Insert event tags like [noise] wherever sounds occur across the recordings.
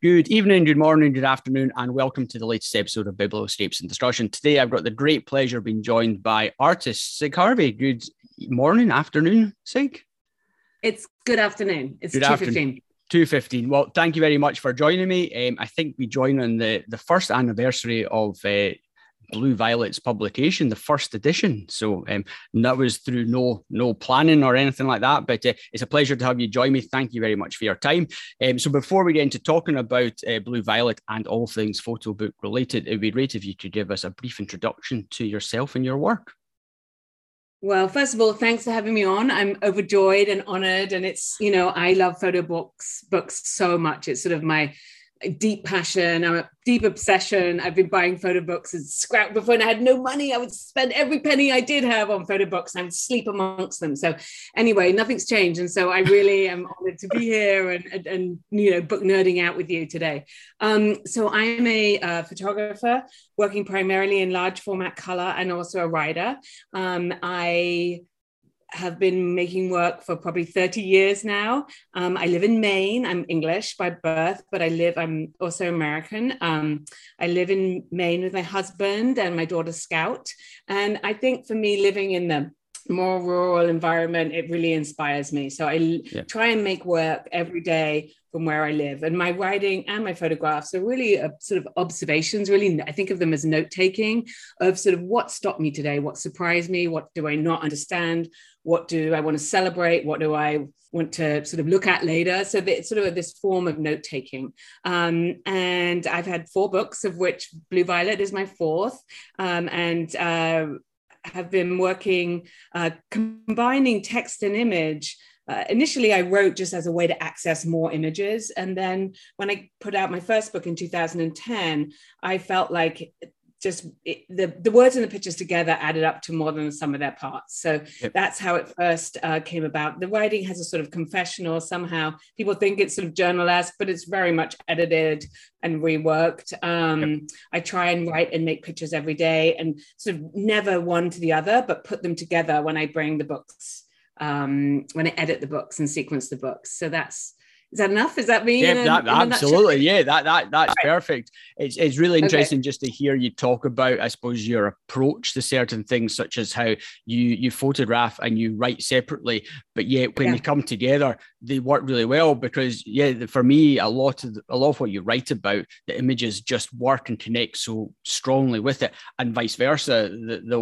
Good evening, good morning, good afternoon, and welcome to the latest episode of Biblioscapes and Discussion. Today, I've got the great pleasure of being joined by artist Cig Harvey. Good morning, afternoon, Cig. It's good afternoon. It's good 2.15. Afternoon. 2.15. Well, thank you very much for joining me. Um, I think we join on the, the first anniversary of uh, Blue Violet's publication, the first edition. So um, that was through no no planning or anything like that. But uh, it's a pleasure to have you join me. Thank you very much for your time. Um, so before we get into talking about uh, Blue Violet and all things photo book related, it would be great if you could give us a brief introduction to yourself and your work. Well, first of all, thanks for having me on. I'm overjoyed and honored. And it's, you know, I love photo books, books so much. It's sort of my deep passion, I'm a deep obsession. I've been buying photo books and scrap before and I had no money. I would spend every penny I did have on photo books and I would sleep amongst them. So anyway, nothing's changed. And so I really [laughs] am honored to be here and, and, and, you know, book nerding out with you today. Um, so I'm a uh, photographer working primarily in large format color and also a writer. Um, I have been making work for probably 30 years now. Um, I live in Maine. I'm English by birth, but I live, I'm also American. Um, I live in Maine with my husband and my daughter Scout. And I think for me, living in the more rural environment, it really inspires me. So I yeah. try and make work every day from where I live. And my writing and my photographs are really a sort of observations, really, I think of them as note taking of sort of what stopped me today, what surprised me, what do I not understand, what do I want to celebrate, what do I want to sort of look at later. So it's sort of this form of note taking. Um, and I've had four books, of which Blue Violet is my fourth. Um, and uh, have been working uh, combining text and image uh, initially I wrote just as a way to access more images. And then when I put out my first book in 2010, I felt like just it, the, the words and the pictures together added up to more than the sum of their parts. So yep. that's how it first uh, came about. The writing has a sort of confessional somehow. People think it's sort of journal-esque, but it's very much edited and reworked. Um, yep. I try and write and make pictures every day and sort of never one to the other, but put them together when I bring the books um, when I edit the books and sequence the books. So that's is that enough? Is that me? Yeah, that, absolutely. Yeah, that that that's right. perfect. It's it's really interesting okay. just to hear you talk about, I suppose, your approach to certain things, such as how you you photograph and you write separately, but yet when yeah. you come together, they work really well because yeah, for me, a lot of the, a lot of what you write about, the images just work and connect so strongly with it, and vice versa. The the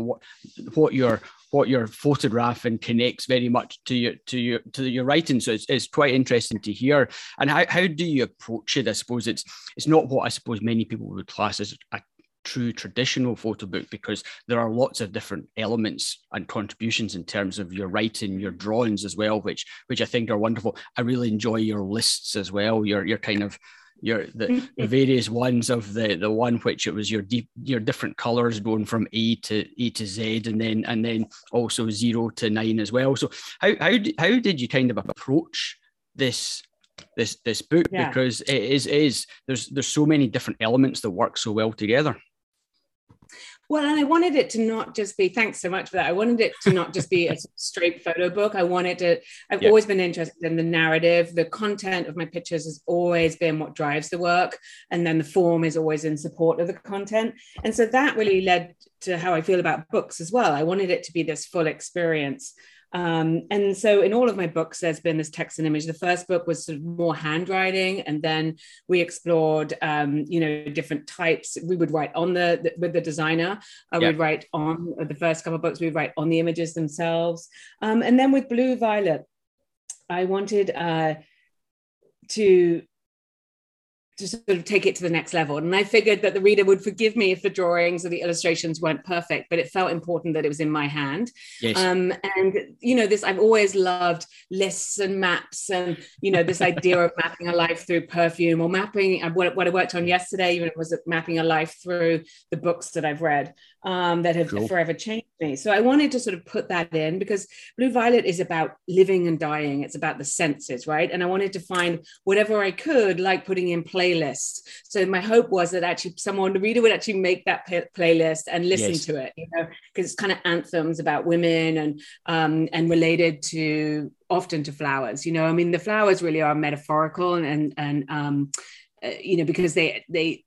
what you're what you're photographing connects very much to your to your to your writing. So it's, it's quite interesting to hear. And how, how do you approach it? I suppose it's it's not what I suppose many people would class as a true traditional photo book because there are lots of different elements and contributions in terms of your writing, your drawings as well, which which I think are wonderful. I really enjoy your lists as well. Your your kind of your the, [laughs] the various ones of the the one which it was your deep your different colors going from A to A to Z and then and then also zero to nine as well. So how how how did you kind of approach this this this book yeah. because it is it is there's there's so many different elements that work so well together. Well, and I wanted it to not just be, thanks so much for that. I wanted it to not just be a [laughs] straight photo book. I wanted to, I've yeah. always been interested in the narrative. The content of my pictures has always been what drives the work. And then the form is always in support of the content. And so that really led to how I feel about books as well. I wanted it to be this full experience. Um, and so in all of my books, there's been this text and image. The first book was sort of more handwriting, and then we explored, um, you know, different types. We would write on the, the with the designer. Uh, yeah. We'd write on the first couple of books. We'd write on the images themselves, um, and then with Blue Violet, I wanted uh, to to sort of take it to the next level. And I figured that the reader would forgive me if the drawings or the illustrations weren't perfect, but it felt important that it was in my hand. Yes. Um, and you know, this I've always loved lists and maps, and you know, this idea of mapping a life through perfume or mapping uh, what, what I worked on yesterday, even was mapping a life through the books that I've read um, that have cool. forever changed me. So I wanted to sort of put that in because Blue Violet is about living and dying. It's about the senses, right? And I wanted to find whatever I could, like putting in playlists. So my hope was that actually someone, the reader, would actually make that playlist and listen yes. to it, you know, because it's kind of anthems about women and um, and related to often to flowers. You know, I mean, the flowers really are metaphorical and and um, uh, you know because they they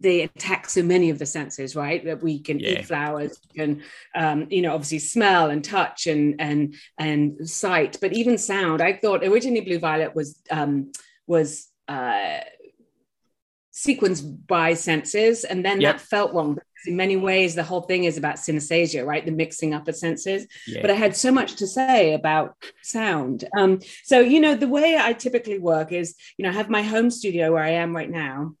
they attack so many of the senses, right? That we can yeah. eat flowers, and um, you know, obviously smell and touch and and and sight, but even sound. I thought originally Blue Violet was um, was uh, sequenced by senses, and then yep. that felt wrong. In many ways, the whole thing is about synesthesia, right? The mixing up of senses. Yeah. But I had so much to say about sound. Um, so, you know, the way I typically work is, you know, I have my home studio where I am right now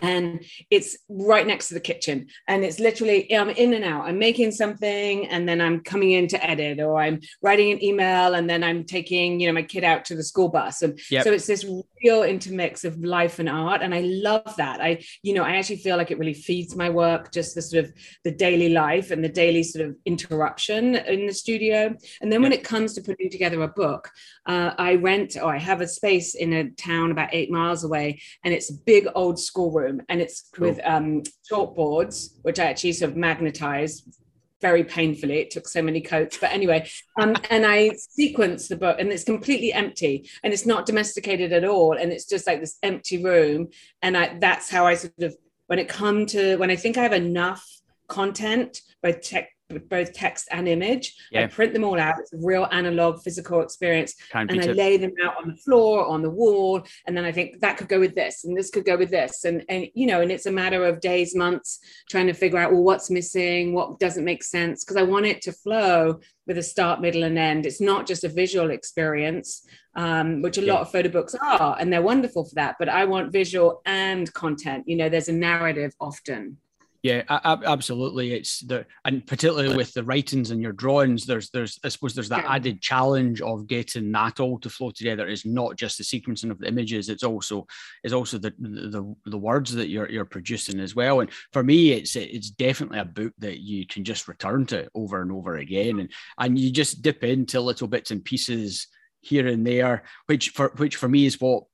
and it's right next to the kitchen and it's literally i'm in and out i'm making something and then i'm coming in to edit or i'm writing an email and then i'm taking you know my kid out to the school bus and yep. so it's this real intermix of life and art and i love that. I you know i actually feel like it really feeds my work just the sort of the daily life and the daily sort of interruption in the studio. And then when it comes to putting together a book uh, i rent or i have a space in a town about eight miles away and it's a big old schoolroom room and it's cool. with um, chalkboards, which I actually sort of magnetized very painfully. It took so many coats, but anyway, um, and I sequence the book, and it's completely empty, and it's not domesticated at all, and it's just like this empty room, and I, that's how I sort of when it come to when I think I have enough content, both tech both text and image. Yeah. I print them all out. It's a real analog physical experience. Can't and I lay them out on the floor, on the wall. And then I think that could go with this and this could go with this. And, and you know, and it's a matter of days, months trying to figure out, well, what's missing, what doesn't make sense. Because I want it to flow with a start, middle, and end. It's not just a visual experience, um, which a yeah. lot of photo books are, and they're wonderful for that. But I want visual and content. You know, there's a narrative often. Yeah, absolutely. It's the and particularly with the writings and your drawings, there's there's I suppose there's that added challenge of getting that all to flow together. It's not just the sequencing of the images; it's also it's also the the, the words that you're you're producing as well. And for me, it's it's definitely a book that you can just return to over and over again, and and you just dip into little bits and pieces here and there, which for which for me is what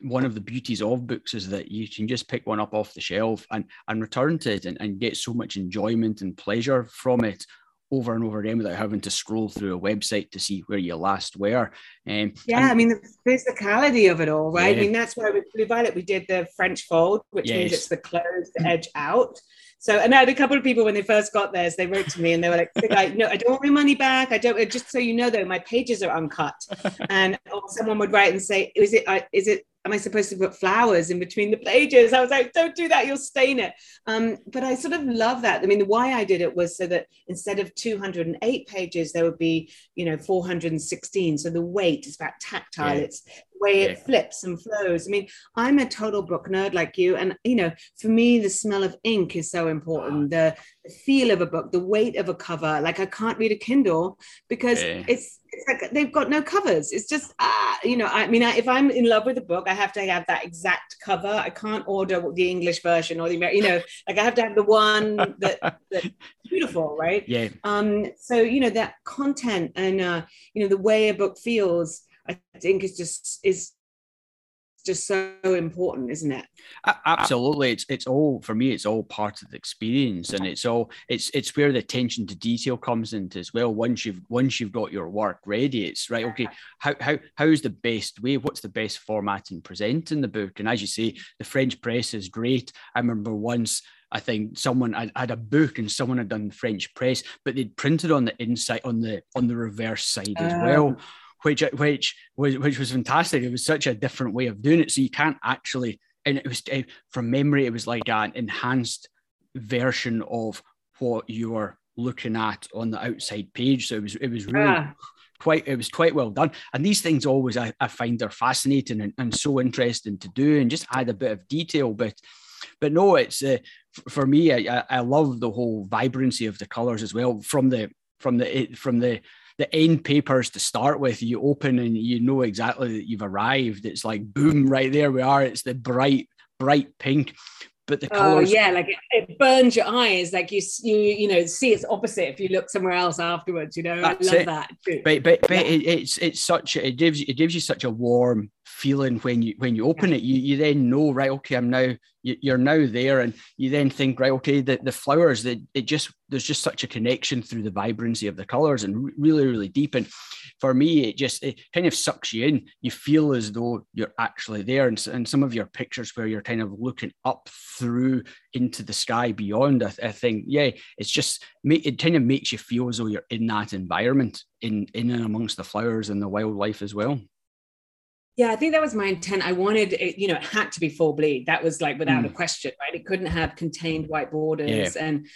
one of the beauties of books is that you can just pick one up off the shelf and, and return to it and, and get so much enjoyment and pleasure from it over and over again without having to scroll through a website to see where you last were. Um, yeah, I mean the physicality of it all, right? Yeah. I mean that's why with Blue Violet we did the French fold, which yes. means it's the closed edge out. So, and I had a couple of people when they first got theirs, they wrote to me and they were like, like "No, I don't want my money back. I don't." Just so you know, though, my pages are uncut. [laughs] And someone would write and say, "Is it? Uh, it am I supposed to put flowers in between the pages? I was like, don't do that, you'll stain it. Um, but I sort of love that. I mean, why I did it was so that instead of 208 pages, there would be, you know, 416. So the weight is about tactile. Yeah. It's way it flips and flows. I mean, I'm a total book nerd like you. And, you know, for me, the smell of ink is so important. The, feel of a book, the weight of a cover. Like I can't read a Kindle because yeah. it's it's like they've got no covers. It's just ah, you know. I mean, I, if I'm in love with a book, I have to have that exact cover. I can't order the English version or the you know, [laughs] like I have to have the one that that's [laughs] beautiful, right? Yeah. Um. So you know that content and uh, you know the way a book feels. I think is just is just so important isn't it? Absolutely. It's it's all for me it's all part of the experience and it's all it's it's where the attention to detail comes into as well. Once you've once you've got your work ready it's right okay how how how's the best way? What's the best format in presenting the book? And as you say the french press is great. I remember once I think someone had, had, a book and someone had done the French press, but they'd printed on the inside on the on the reverse side as oh. well. Which which was which was fantastic. It was such a different way of doing it. So you can't actually, and it was eh, from memory, it was like an enhanced version of what you were looking at on the outside page. So it was it was really. Yeah. Quite, it was quite well done, and these things always I, I find they're fascinating and, and so interesting to do, and just add a bit of detail. But, but no, it's uh, for me. I, I love the whole vibrancy of the colors as well from the from the from the the end papers to start with, you open and you know exactly that you've arrived. It's like boom, right there we are. It's the bright, bright pink. But the colors, oh yeah, like it, it, burns your eyes. Like you, you, you know, see its opposite if you look somewhere else afterwards. You know, I love it. that. Too. But but, but yeah. it, it's it's such it gives it gives you such a warm feeling when you when you open it you you then know right okay i'm now you, are now there. And you then think right okay the, the flowers that it just there's just such a connection through the vibrancy of the colors and really really deep. And for me it just it kind of sucks you in. You feel as though you're actually there. And, and some of your pictures where you're kind of looking up through into the sky beyond I, I think yeah it's just it kind of makes you feel as though you're in that environment in in and amongst the flowers and the wildlife as well yeah, I think that was my intent. I wanted it, you know, it had to be full bleed. That was like without mm. a question, right? It couldn't have contained white borders. Yeah. And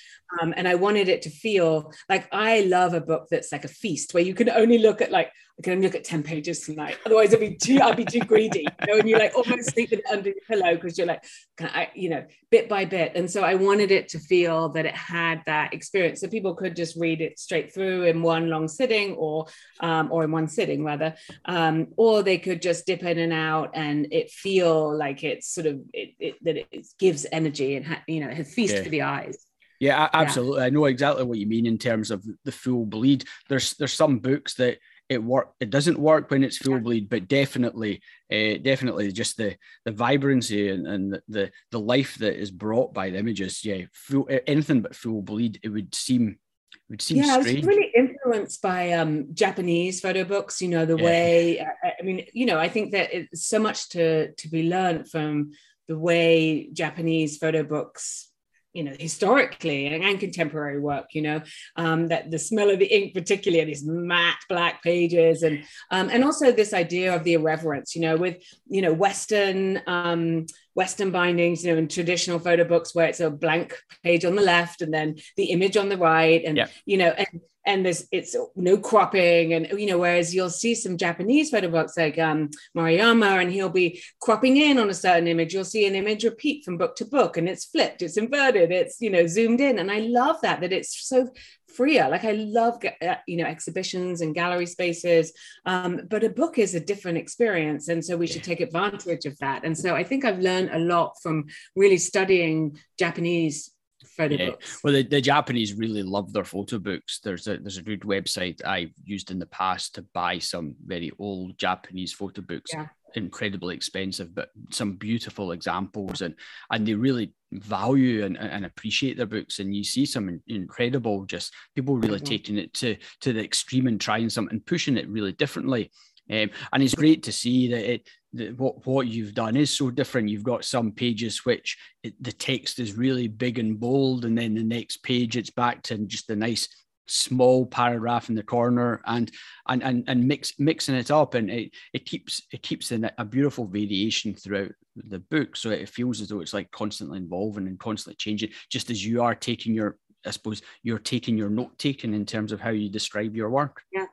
um, and I wanted it to feel like I love a book that's like a feast where you can only look at like I can only look at 10 pages tonight. Otherwise I'd be too I'd be too greedy. You know, and you're like almost sleeping under your pillow because you're like, can I, you know, bit by bit. And so I wanted it to feel that it had that experience. So people could just read it straight through in one long sitting or um, or in one sitting rather. Um, or they could just dip in and out and it feel like it's sort of it, it that it gives energy and ha- you know, it has feast yeah. for the eyes. Yeah, absolutely. Yeah. I know exactly what you mean in terms of the full bleed. There's there's some books that it work it doesn't work when it's full bleed but definitely uh, definitely just the the vibrancy and, and the the life that is brought by the images yeah full, anything but full bleed it would seem it would seem yeah strange. i was really influenced by um japanese photo books you know the yeah. way I, I, mean you know i think that it's so much to to be learned from the way japanese photo books you know, historically and, and contemporary work, you know, um, that the smell of the ink, particularly these matte black pages, and um, and also this idea of the irreverence, you know, with you know Western um, Western bindings, you know, in traditional photo books where it's a blank page on the left and then the image on the right, and yeah. you know, and and there's it's no cropping. And you know whereas you'll see some japanese photo books like um, Moriyama and he'll be cropping in on a certain image you'll see an image repeat from book to book and it's flipped it's inverted it's you know zoomed in. And i love that that it's so freer. Like i love uh, you know exhibitions and gallery spaces um, but a book is a different experience. And so we should take advantage of that. And so i think i've learned a lot from really studying japanese yeah. books. Well, the, the Japanese really love their photo books. There's a there's a good website I've used in the past to buy some very old Japanese photo books. Yeah. Incredibly expensive, but some beautiful examples, and and they really value and, and appreciate their books. And you see some incredible, just people really mm-hmm. taking it to to the extreme and trying something, pushing it really differently. Um, and it's great to see that it that what what you've done is so different. You've got some pages which it, the text is really big and bold, and then the next page it's back to just a nice small paragraph in the corner and and and, and mix mixing it up. And it, it keeps it keeps in a beautiful variation throughout the book. So it feels as though it's like constantly evolving and constantly changing just as you are taking your i suppose you're taking your note taking in terms of how you describe your work. Yeah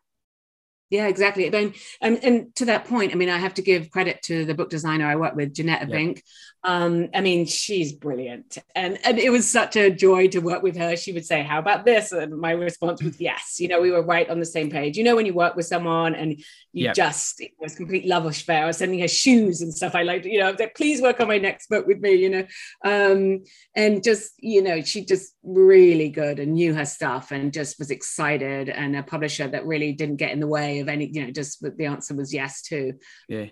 yeah, exactly. I mean, and, and, to that point, I mean, I have to give credit to the book designer I work with, Jeanette yeah. Abbink. Um, I mean, she's brilliant. And, and it was such a joy to work with her. She would say, How about this? And my response was yes. You know, we were right on the same page. You know, when you work with someone and you yeah. just, it was complete love affair. I was sending her shoes and stuff. I like, you know, like, please work on my next book with me, you know. Um, and just, you know, she just really good and knew her stuff and just was excited. And a publisher that really didn't get in the way of any, you know, just the answer was yes too. Yeah.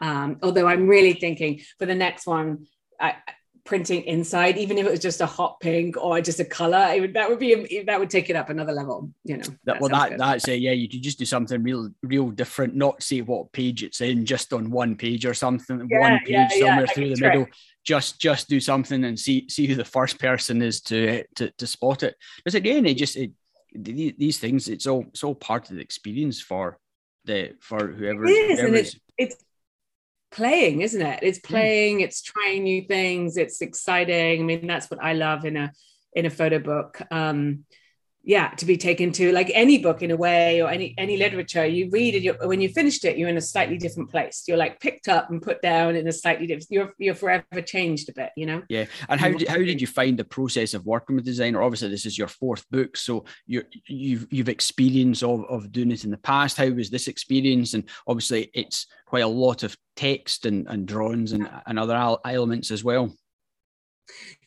Um, although I'm really thinking for the next one, I, printing inside, even if it was just a hot pink or just a color, would, that would be that would take it up another level. You know. That, that well, that good. that's it. Yeah, you could just do something real, real different. Not say what page it's in, just on one page or something. Yeah, one page yeah, somewhere yeah, through the middle. Just just do something and see see who the first person is to to, to spot it. Because again, it just it, these things it's all it's all part of the experience for the for whoever. It is, and it's, it's playing, isn't it? It's hmm. playing, mm. it's trying new things, it's exciting. I mean, that's what I love in a in a photo book. Um, yeah to be taken to like any book in a way or any any literature you read it when you finished it you're in a slightly different place. You're like picked up and put down in a slightly different you're you're forever changed a bit you know? Yeah and how did, how did you find the process of working with designer? Obviously this is your fourth book so you you've you've experience of, of doing it in the past. How was this experience? And obviously it's quite a lot of text and, and drawings and, and other elements as well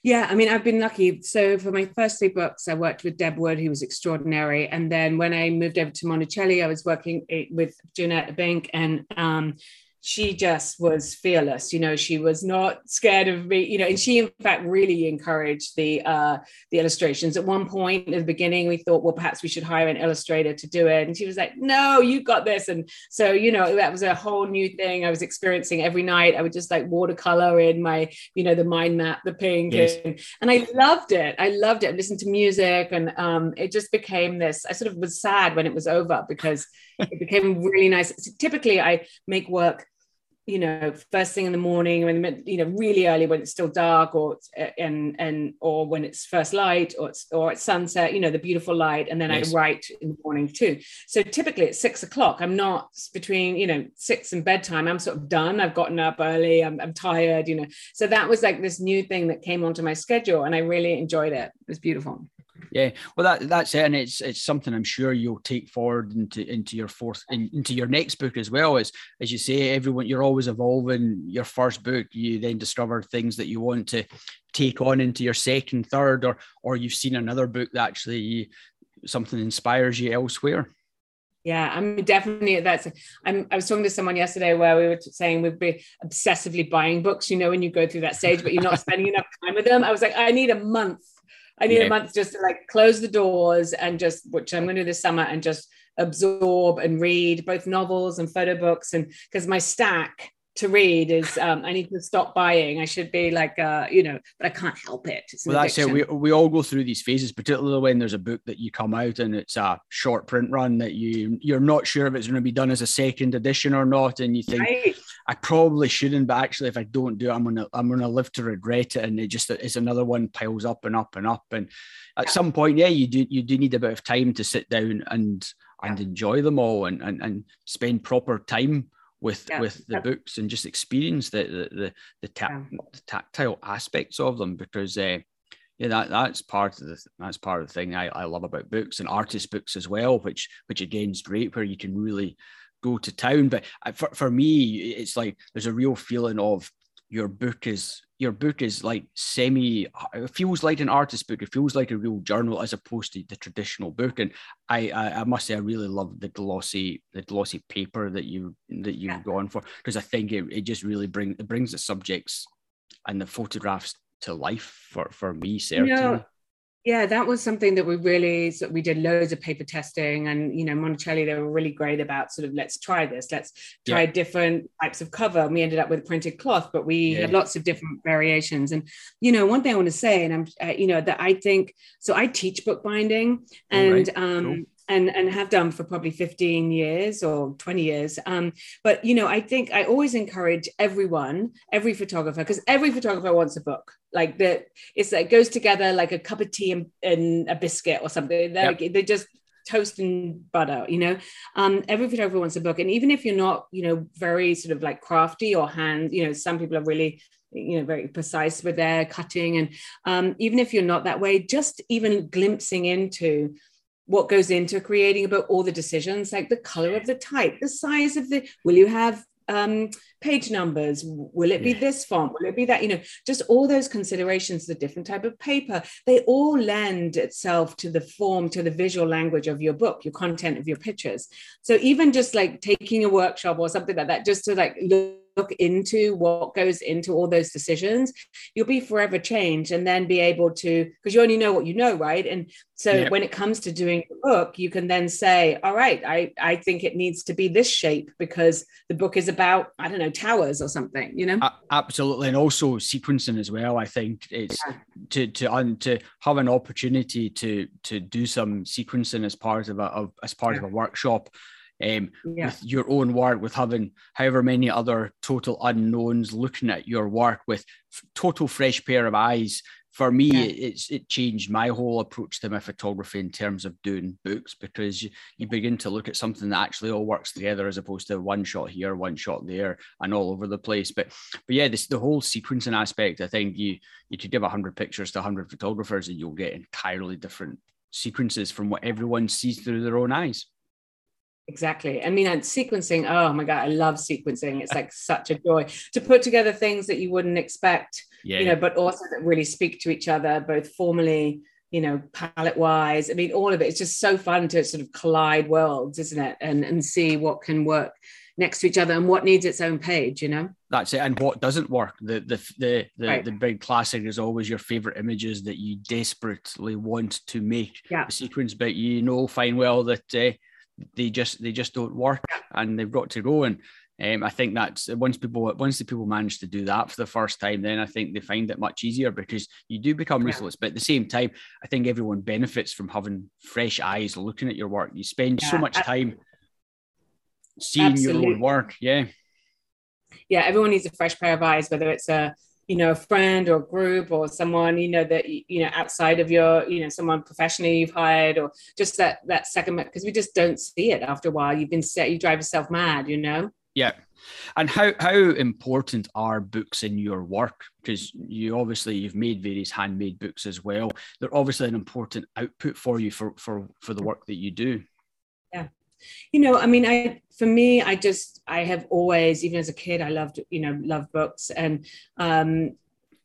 yeah, I mean, I've been lucky. So for my first three books, I worked with Deb Wood, who was extraordinary. And then when I moved over to Monacelli, I was working with Jeanette Abbink and um, she just was fearless you know she was not scared of me you know and she in fact really encouraged the uh the illustrations. At one point in the beginning we thought well perhaps we should hire an illustrator to do it. And she was like no you got this. And so you know that was a whole new thing i was experiencing every night. I would just like watercolor in my you know the mind map the pink yes. and, and i loved it. I loved it. I listened to music and um it just became this. I sort of was sad when it was over because it became really nice. Typically, I make work, you know, first thing in the morning, when you know, really early when it's still dark, or and and or when it's first light, or it's or at sunset, you know, the beautiful light, and then yes. I write in the morning too. So typically at six o'clock, I'm not between you know six and bedtime. I'm sort of done. I've gotten up early. I'm, I'm tired, you know. So that was like this new thing that came onto my schedule, and I really enjoyed it. It was beautiful. Yeah, well, that that's it, and it's it's something I'm sure you'll take forward into into your fourth in, into your next book as well. As as you say, everyone you're always evolving. Your first book, you then discover things that you want to take on into your second, third, or or you've seen another book that actually something inspires you elsewhere. Yeah, I'm definitely that's. I'm. I was talking to someone yesterday where we were saying we'd be obsessively buying books. You know, when you go through that stage, but you're not [laughs] spending enough time with them. I was like, I need a month I need yeah. a month just to like close the doors and just, which I'm going to do this summer, and just absorb and read both novels and photo books. And because my stack to read is um, I need to stop buying. I should be like, uh, you know, but I can't help it. Well, that's it. We, we all go through these phases, particularly when there's a book that you come out and it's a short print run that you you're not sure if it's going to be done as a second edition or not, and you think right. I probably shouldn't, but actually, if I don't do it, I'm gonna I'm gonna live to regret it, and it just it's another one piles up and up and up, and at yeah. some point, yeah, you do you do need a bit of time to sit down and and enjoy them all and, and and spend proper time with yeah. with the books and just experience the the the, the, ta- yeah. the tactile aspects of them because uh, yeah that that's part of the that's part of the thing I, I love about books and artist books as well which which again is great where you can really go to town but uh, for, for me it's like there's a real feeling of your book is your book is like semi it feels like an artist book. It feels like a real journal as opposed to the traditional book. And i i, I must say i really love the glossy the glossy paper that you that you've yeah. gone for because i think it, it just really brings it brings the subjects and the photographs to life for for me certainly. You know, yeah, that was something that we really so we did loads of paper testing, and you know, Monacelli they were really great about sort of let's try this, let's try yeah. different types of cover. And we ended up with printed cloth, but we yeah. had lots of different variations. And you know, one thing I want to say, and I'm uh, you know that I think so. I teach bookbinding, and right. um, cool and and have done for probably 15 years or 20 years. Um, but you know i think i always encourage everyone every photographer because every photographer wants a book. Like that it's like goes together like a cup of tea and, and a biscuit or something. They're, yep. like, they just toast and butter you know? Um, every photographer wants a book. And even if you're not you know very sort of like crafty or hand you know some people are really you know very precise with their cutting. And um, even if you're not that way just even glimpsing into what goes into creating about all the decisions like the color of the type the size of the will you have um, page numbers? Will it be yeah. this font? Will it be that you know just all those considerations the different type of paper they all lend itself to the form to the visual language of your book your content of your pictures. So even just like taking a workshop or something like that just to like look look into what goes into all those decisions, you'll be forever changed and then be able to, because you only know what you know, right? And so yeah. when it comes to doing a book, you can then say, all right, I, I think it needs to be this shape because the book is about, I don't know, towers or something, you know? absolutely. And also sequencing as well. I think it's yeah. to, to, um, to have an opportunity to, to do some sequencing as part of a, of, as part yeah. of a workshop um, yeah. with your own work, with having however many other total unknowns looking at your work with total fresh pair of eyes. For me, yeah. it, it's it changed my whole approach to my photography in terms of doing books because you, you begin to look at something that actually all works together as opposed to one shot here, one shot there, and all over the place. But but yeah, this the whole sequencing aspect. I think you you could give hundred pictures to hundred photographers and you'll get entirely different sequences from what everyone sees through their own eyes. Exactly. I mean, and sequencing, oh my God, I love sequencing. It's like such a joy to put together things that you wouldn't expect, yeah. you know, but also that really speak to each other, both formally, you know, palette wise. I mean, all of it. It's just so fun to sort of collide worlds, isn't it? And and see what can work next to each other and what needs its own page you know that's it and what doesn't work the the the the, right. the big classic is always your favorite images that you desperately want to make yeah. the sequence but you know fine well that uh, they just they just don't work and they've got to go and um, I think that's once people once the people manage to do that for the first time, then I think they find it much easier because you do become ruthless. But at the same time, I think everyone benefits from having fresh eyes looking at your work. You spend yeah. so much time seeing Absolutely. your own work. Yeah. Yeah, everyone needs a fresh pair of eyes, whether it's a you know a friend or group or someone you know that you know outside of your you know someone professionally you've hired or just that that second because we just don't see it after a while. You've been set you drive yourself mad you know? Yeah. And how how important are books in your work? Because you obviously you've made various handmade books as well. They're obviously an important output for you for for for the work that you do you know i mean i for me i just i have always even as a kid i loved you know loved books and um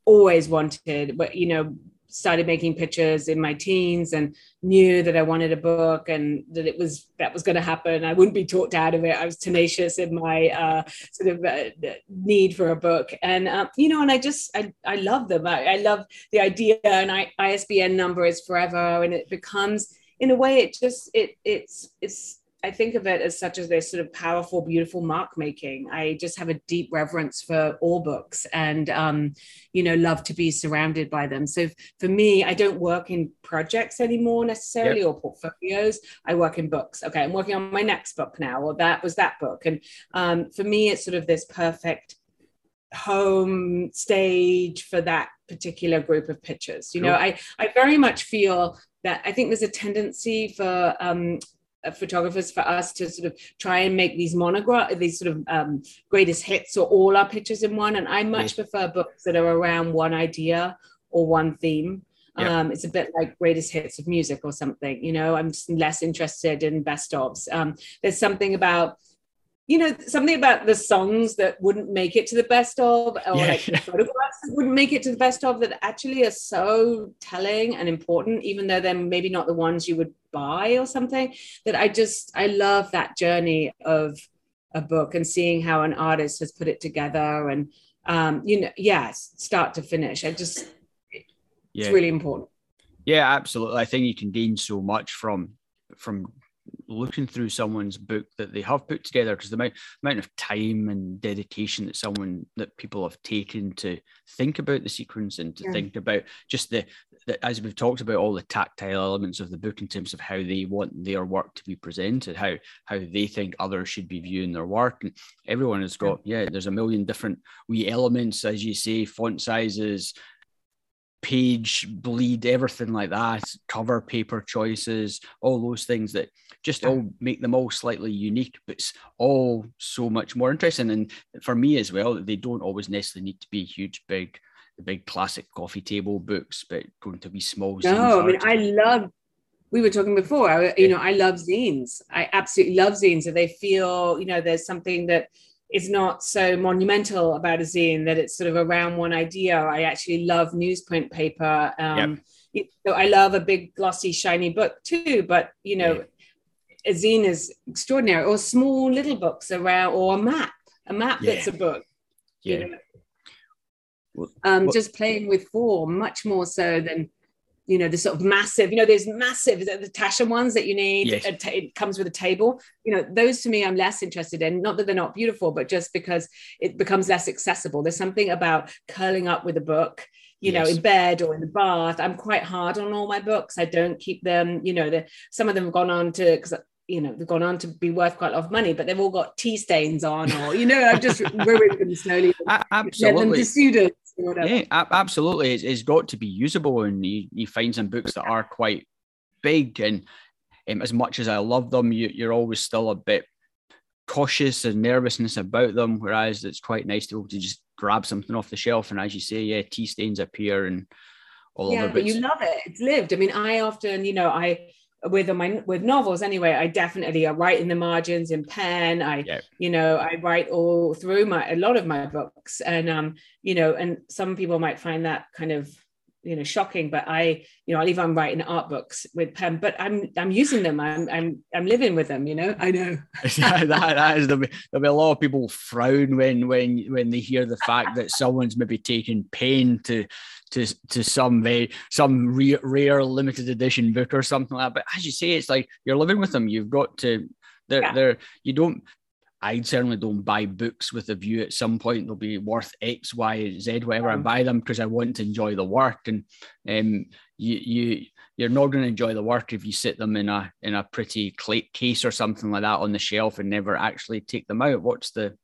always wanted but you know started making pictures in my teens and knew that I wanted a book and that it was that was going to happen. I wouldn't be talked out of it. I was tenacious in my uh, sort of uh, need for a book, and uh, you know, and I just I, I love them. I, I love the idea, and I, ISBN number is forever, and it becomes in a way it just it it's it's I think of it as such as this sort of powerful, beautiful mark making. I just have a deep reverence for all books and, um, you know, love to be surrounded by them. So for me, I don't work in projects anymore necessarily yep. or portfolios. I work in books. Okay, I'm working on my next book now, or that was that book. And um, for me, it's sort of this perfect home stage for that particular group of pictures. You cool. know, I, I very much feel that I think there's a tendency for um, photographers for us to sort of try and make these monograph these sort of um, greatest hits or all our pictures in one. And i much prefer books that are around one idea or one theme. Um, it's a bit like greatest hits of music or something you know? I'm just less interested in best ofs. Um, there's something about you know something about the songs that wouldn't make it to the best of or yeah, like yeah. photographs that wouldn't make it to the best of that actually are so telling and important even though they're maybe not the ones you would buy or something that i just i love that journey of a book and seeing how an artist has put it together and um you know yes start to finish i just it's yeah. really important yeah absolutely i think you can gain so much from from looking through someone's book that they have put together because the amount, amount of time and dedication that someone that people have taken to think about the sequence and to yeah. think about just the, the, as we've talked about all the tactile elements of the book in terms of how they want their work to be presented how how they think others should be viewing their work and everyone has got yeah, yeah there's a million different wee elements as you say font sizes page bleed, everything like that, cover paper choices, all those things that just all make them all slightly unique, but it's all so much more interesting. And for me as well, they don't always necessarily need to be huge, big, the big classic coffee table books, but going to be small. No, I mean, I love. We were talking before. I, you know, I love zines. I absolutely love zines. So they feel, you know, there's something that is not so monumental about a zine that it's sort of around one idea. I actually love newsprint paper. Um, yep. So I love a big glossy shiny book too, but you know, a zine is extraordinary. Or small little books around, or a map, a map yeah. that's a book. Yeah. You know? um, well, just playing with form much more so than you know the sort of massive you know there's massive the Taschen ones that you need yes. it comes with a table. You know those to me i'm less interested in. Not that they're not beautiful but just because it becomes less accessible. There's something about curling up with a book you yes. know in bed or in the bath. I'm quite hard on all my books. I don't keep them you know the, some of them have gone on to because you know they've gone on to be worth quite a lot of money but they've all got tea stains on or you know i've just [laughs] ruined them slowly. Absolutely. them to students yeah, absolutely. It's, it's got to be usable, and you, you find some books that are quite big. And um, as much as I love them, you, you're always still a bit cautious and nervousness about them. Whereas it's quite nice to be able to just grab something off the shelf, and as you say, yeah, tea stains appear and all yeah, but you love it. It's lived. I mean, I often, you know, I with my with novels anyway i definitely i write in the margins in pen i yeah. you know i write all through my a lot of my books and um you know and some people might find that kind of you know shocking but i you know i'll even write in art books with pen but i'm i'm using them. I'm i'm i'm living with them you know? I know. [laughs] [laughs] That, that is there'll be, there'll be a lot of people frown when when when they hear the fact that someone's maybe taking pain to to to some very some rare, rare limited edition book or something like that. But as you say it's like you're living with them. You've got to they're, yeah. they're you don't I certainly don't buy books with a view at some point they'll be worth X, Y, Z, whatever. I buy them because I want to enjoy the work, and um, you you you're not going to enjoy the work if you sit them in a in a pretty case or something like that on the shelf and never actually take them out. What's the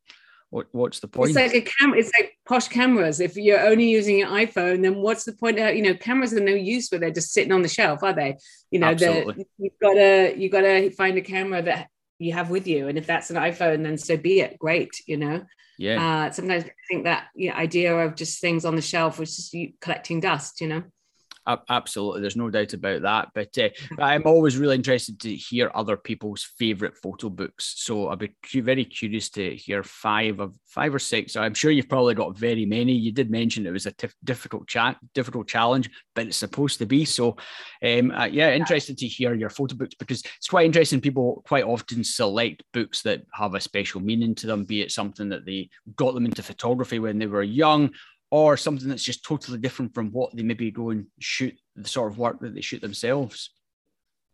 what, what's the point? It's like a camera. It's like posh cameras. If you're only using your iPhone, then what's the point? Of, you know, cameras are no use where they're just sitting on the shelf, are they? You know, you've got to you've got to find a camera that you have with you. And if that's an iphone then so be it. Great you know? Yeah. Uh, sometimes i think that you know, idea of just things on the shelf was just you collecting dust you know absolutely there's no doubt about that but uh, i'm always really interested to hear other people's favorite photo books so i'd be very curious to hear five of five or six i'm sure you've probably got very many. You did mention it was a difficult chat difficult challenge but it's supposed to be so um, uh, yeah. interested to hear your photo books because it's quite interesting people quite often select books that have a special meaning to them be it something that they got them into photography when they were young or something that's just totally different from what they maybe go and shoot the sort of work that they shoot themselves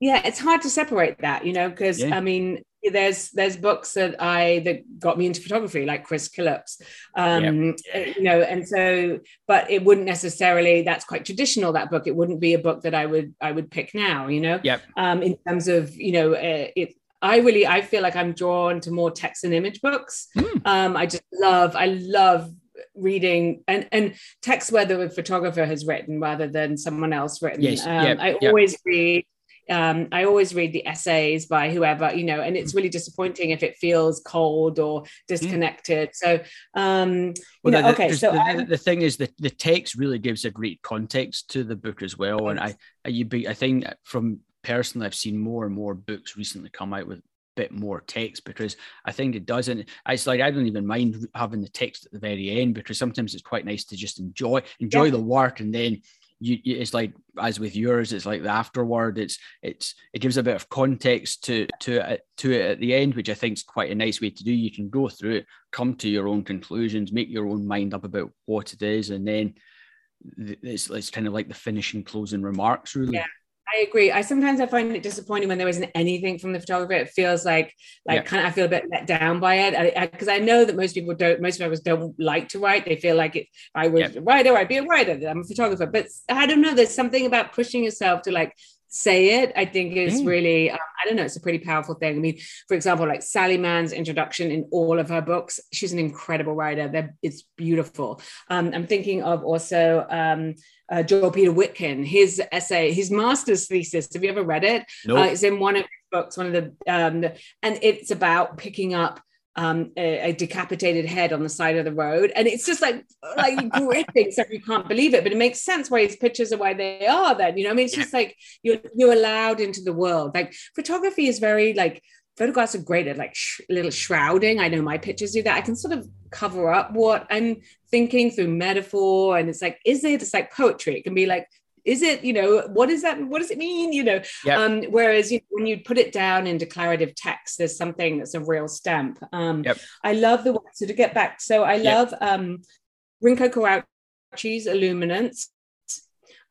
yeah it's hard to separate that you know because yeah. i mean there's there's books that i that got me into photography like chris Killip's um yeah. you know and so but it wouldn't necessarily that's quite traditional that book it wouldn't be a book that i would i would pick now you know yeah um in terms of you know uh, it I really I feel like I'm drawn to more text and image books. Mm. Um, I just love I love reading and and text whether a photographer has written rather than someone else written. Yes. Um, yep. I yep. always read um, I always read the essays by whoever, you know, and it's really disappointing if it feels cold or disconnected. Mm. So, um, well, know, the, okay. So the, the, thing is that the text really gives a great context to the book as well. And I, I, you be, I think from personally, I've seen more and more books recently come out with bit more text because I think it doesn't. It's like I don't even mind having the text at the very end because sometimes it's quite nice to just enjoy enjoy yeah. the work and then you, it's like as with yours it's like the afterword it's it's it gives a bit of context to to it to it at the end which i think is quite a nice way to do you can go through it come to your own conclusions make your own mind up about what it is and then it's, it's kind of like the finishing closing remarks really yeah I agree. I sometimes I find it disappointing when there isn't anything from the photographer. It feels like like yeah. kind of I feel a bit let down by it because I, I, I, know that most people don't. Most photographers don't like to write. They feel like if I was yeah. a writer, I'd be a writer. I'm a photographer. But I don't know. There's something about pushing yourself to like say it i think is mm. really um, i don't know it's a pretty powerful thing i mean for example like sally mann's introduction in all of her books she's an incredible writer They're, it's beautiful um, i'm thinking of also um, uh, Joel Peter Witkin, his essay, his master's thesis. Have you ever read it? Nope. Uh, it's in one of his books, one of the, um, and it's about picking up um, a, a, decapitated head on the side of the road, and it's just like like [laughs] gripping, so you can't believe it. But it makes sense why his pictures are why they are. Then you know, I mean, it's just like you're you're allowed into the world. Like photography is very like photographs are great at like sh- little shrouding. I know my pictures do that. I can sort of cover up what I'm thinking through metaphor, and it's like, is it? It's like poetry. It can be like is it you know what is that what does it mean you know yep. um, whereas you know, when you put it down in declarative text there's something that's a real stamp um, yep. i love the so to get back so i love yep. um, rinko kawauchi's illuminance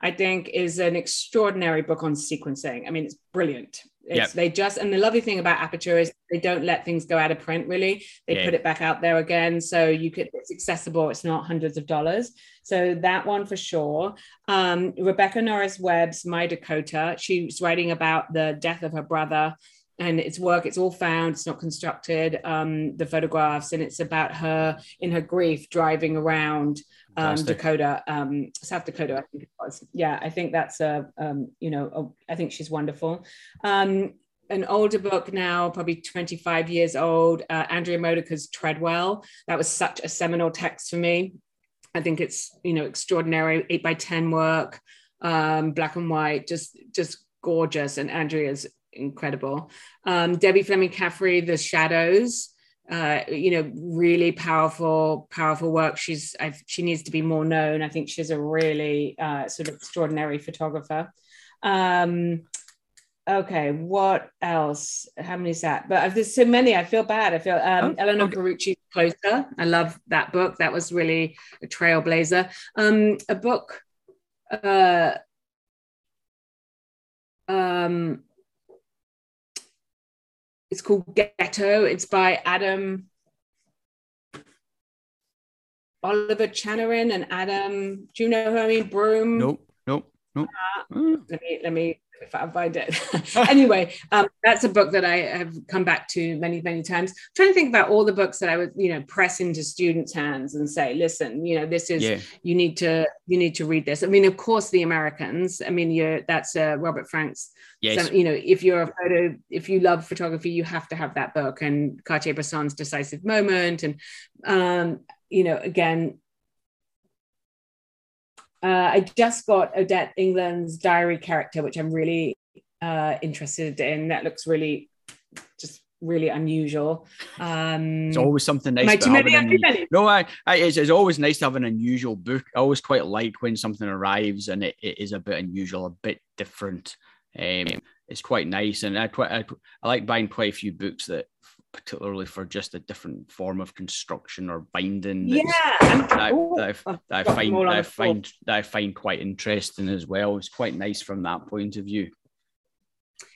i think is an extraordinary book on sequencing i mean it's brilliant yep. They just and the lovely thing about Aperture is they don't let things go out of print. Really, they yeah. put it back out there again, so you could it's accessible. It's not hundreds of dollars. So that one for sure. Um, Rebecca Norris Webb's My Dakota. She's writing about the death of her brother and it's work it's all found it's not constructed um, the photographs and it's about her in her grief driving around um, dakota um, south dakota i think it was. Yeah i think that's a um, you know a, I think she's wonderful. Um, an older book now probably 25 years old uh, andrea modica's treadwell. That was such a seminal text for me. I think it's you know extraordinary 8 by 10 work um, black and white just just gorgeous and andrea's incredible. Um, Debbie Fleming Caffery, The Shadows. Uh, you know, really powerful, powerful work. She's I've, she needs to be more known. I think she's a really uh, sort of extraordinary photographer. Um, okay, what else? How many is that? But there's so many. I feel bad. I feel um, oh, Elinor okay. Carucci Closer. I love that book. That was really a trailblazer. Um, a book. Uh, um, it's called Ghetto. It's by Adam Oliver Chanarin and Adam. Do you know who I mean? Broom. Nope. Nope. Nope. Uh, let me let me if I find it. [laughs] anyway, um, that's a book that I have come back to many, many times. I'm trying to think about all the books that I would, you know, press into students' hands and say, listen, you know, this is yeah. you need to you need to read this. I mean, of course, the Americans. I mean, you're that's uh, Robert Frank's. Yes. So, you know, if you're a photo, if you love photography, you have to have that book and Cartier-Bresson's Decisive Moment, and um, you know, again, uh, I just got Odette England's diary character, which I'm really uh, interested in. That looks really just really unusual. Um, it's always something nice. To have an, no, I, I it's, it's, always nice to have an unusual book. I always quite like when something arrives and it, it is a bit unusual, a bit different. Um, it's quite nice, and I, I, I like buying quite a few books that particularly for just a different form of construction or binding. Yeah, that, I, that, I, that I find that I find that I find quite interesting as well. It's quite nice from that point of view.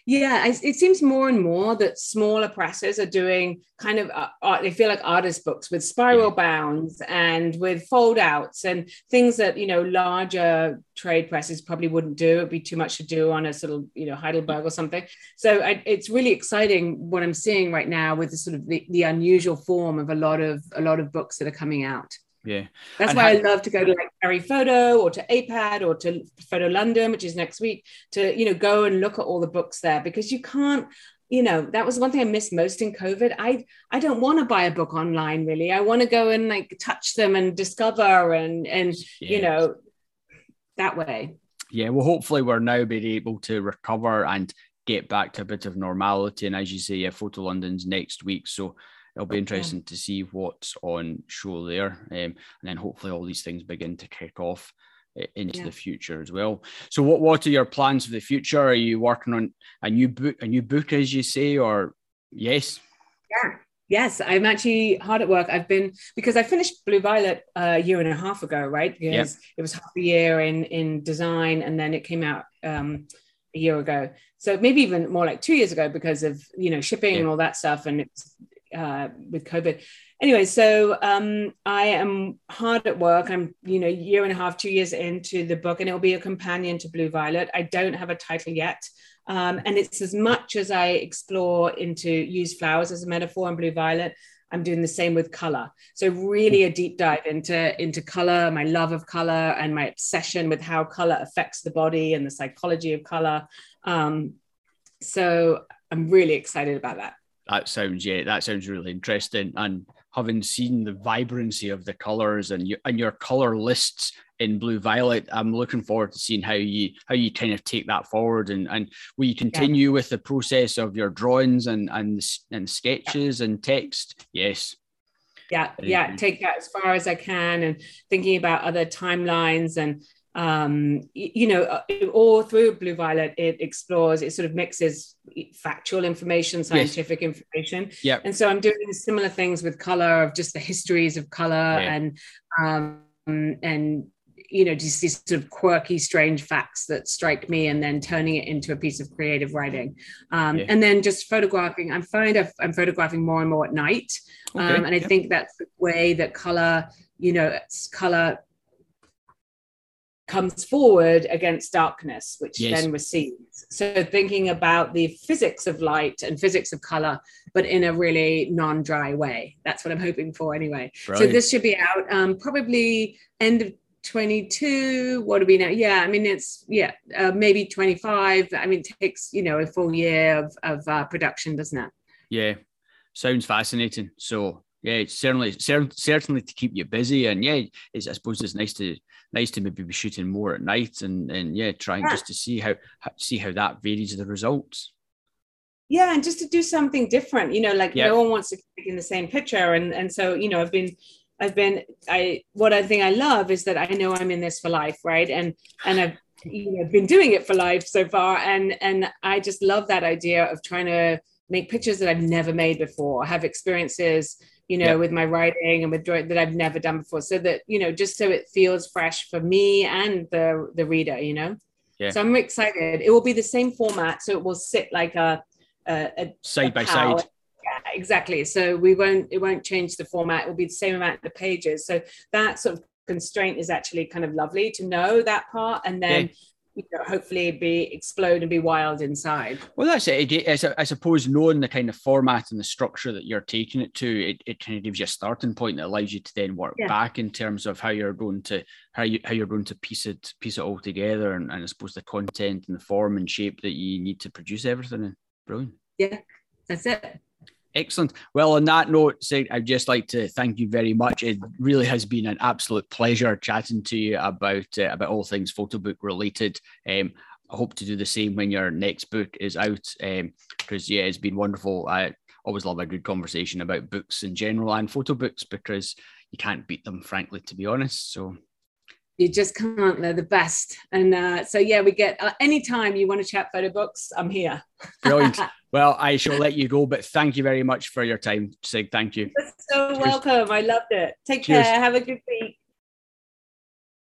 Yeah, it seems more and more that smaller presses are doing kind of uh, art, they feel like artist books with spiral yeah. bounds and with fold outs and things that you know larger trade presses probably wouldn't do. It'd be too much to do on a sort of you know Heidelberg or something. So I, it's really exciting what I'm seeing right now with the sort of the, the unusual form of a lot of a lot of books that are coming out. Yeah. That's and why how- I love to go to like Paris Photo or to AIPAD or to Photo London, which is next week, to, you know, go and look at all the books there because you can't, you know, that was one thing I missed most in COVID. I I don't want to buy a book online really. I want to go and like touch them and discover and and yeah. you know that way. Yeah, well, hopefully we're now being able to recover and get back to a bit of normality. And as you say, yeah, Photo London's next week. So it'll be interesting to see what's on show there, um, and then hopefully all these things begin to kick off uh, into yeah. the future as well. So, what what are your plans for the future? Are you working on a new book, a new book, as you say, or yes? Yeah. Yes, I'm actually hard at work. I've been because I finished Blue Violet a year and a half ago, right? Because yep. it was half a year in in design, and then it came out um, a year ago. So maybe even more like two years ago because of you know shipping and all that stuff, and it's uh, with COVID. Anyway, so um, I am hard at work. I'm, you know, year and a half, two years into the book, and it will be a companion to Blue Violet. I don't have a title yet. Um, and it's as much as I explore into use flowers as a metaphor in Blue Violet, I'm doing the same with color. So really a deep dive into into color, my love of color, and my obsession with how color affects the body and the psychology of color. Um, so I'm really excited about that that sounds yeah, that sounds really interesting. And having seen the vibrancy of the colors and your and your color lists in blue violet, I'm looking forward to seeing how you how you kind of take that forward and and will you continue yeah. with the process of your drawings and and and sketches and text? Yes. Yeah, yeah, take that as far as I can and thinking about other timelines and um, you know, uh, all through Blue Violet, it explores, it sort of mixes factual information, scientific yes. information. Yeah. And so I'm doing similar things with color of just the histories of color yeah. and, um, and, you know, just these sort of quirky, strange facts that strike me and then turning it into a piece of creative writing. Um, yeah. And then just photographing. I'm find I'm photographing more and more at night. Okay. Um, and I think that's the way that color, you know, it's color comes forward against darkness, which yes. then recedes. So thinking about the physics of light and physics of color, but in a really non-dry way. That's what I'm hoping for anyway. So this should be out um, probably end of 22 what are we now yeah i mean it's yeah uh, maybe 25 i mean it takes you know a full year of, of uh, production doesn't it yeah sounds fascinating so yeah, it's certainly certainly to keep you busy, and yeah, it's, I suppose it's nice to nice to maybe be shooting more at night, and and yeah, trying yeah. just to see how see how that varies the results. yeah and just to do something different you know like yep. no one wants to keep in the same picture and and so you know i've been i've been i what i think i love is that i know i'm in this for life right and and i've you know been doing it for life so far and and i just love that idea of trying to make pictures that i've never made before have experiences you know with my writing and with drawing that i've never done before so that you know just so it feels fresh for me and the the reader you know yeah. so i'm excited it will be the same format so it will sit like a a, a side a by side. Yeah, exactly. So we won't it won't change the format. It will be the same amount of pages. So that sort of constraint is actually kind of lovely to know that part, and then. Yeah. You know, hopefully be explode and be wild inside. Well, that's it. I suppose knowing the kind of format and the structure that you're taking it to, it, it kind of gives you a starting point that allows you to then work yeah. back in terms of how you're going to how you how you're going to piece it piece it all together, and, and I suppose the content and the form and shape that you need to produce everything in. Brilliant. Yeah, that's it. Excellent. Well, on that note, I'd just like to thank you very much. It really has been an absolute pleasure chatting to you about uh, about all things photo book related. Um, I hope to do the same when your next book is out. Because um, yeah, it's been wonderful. I always love a good conversation about books in general and photo books because you can't beat them, frankly, to be honest. So you just can't. They're the best. And uh, so, yeah, we get uh, anytime you want to chat photo books, I'm here. [laughs] Brilliant. Well, I shall let you go, but thank you very much for your time, Cig. Thank you. You're so Cheers. welcome. I loved it. Take Cheers. care. Have a good week.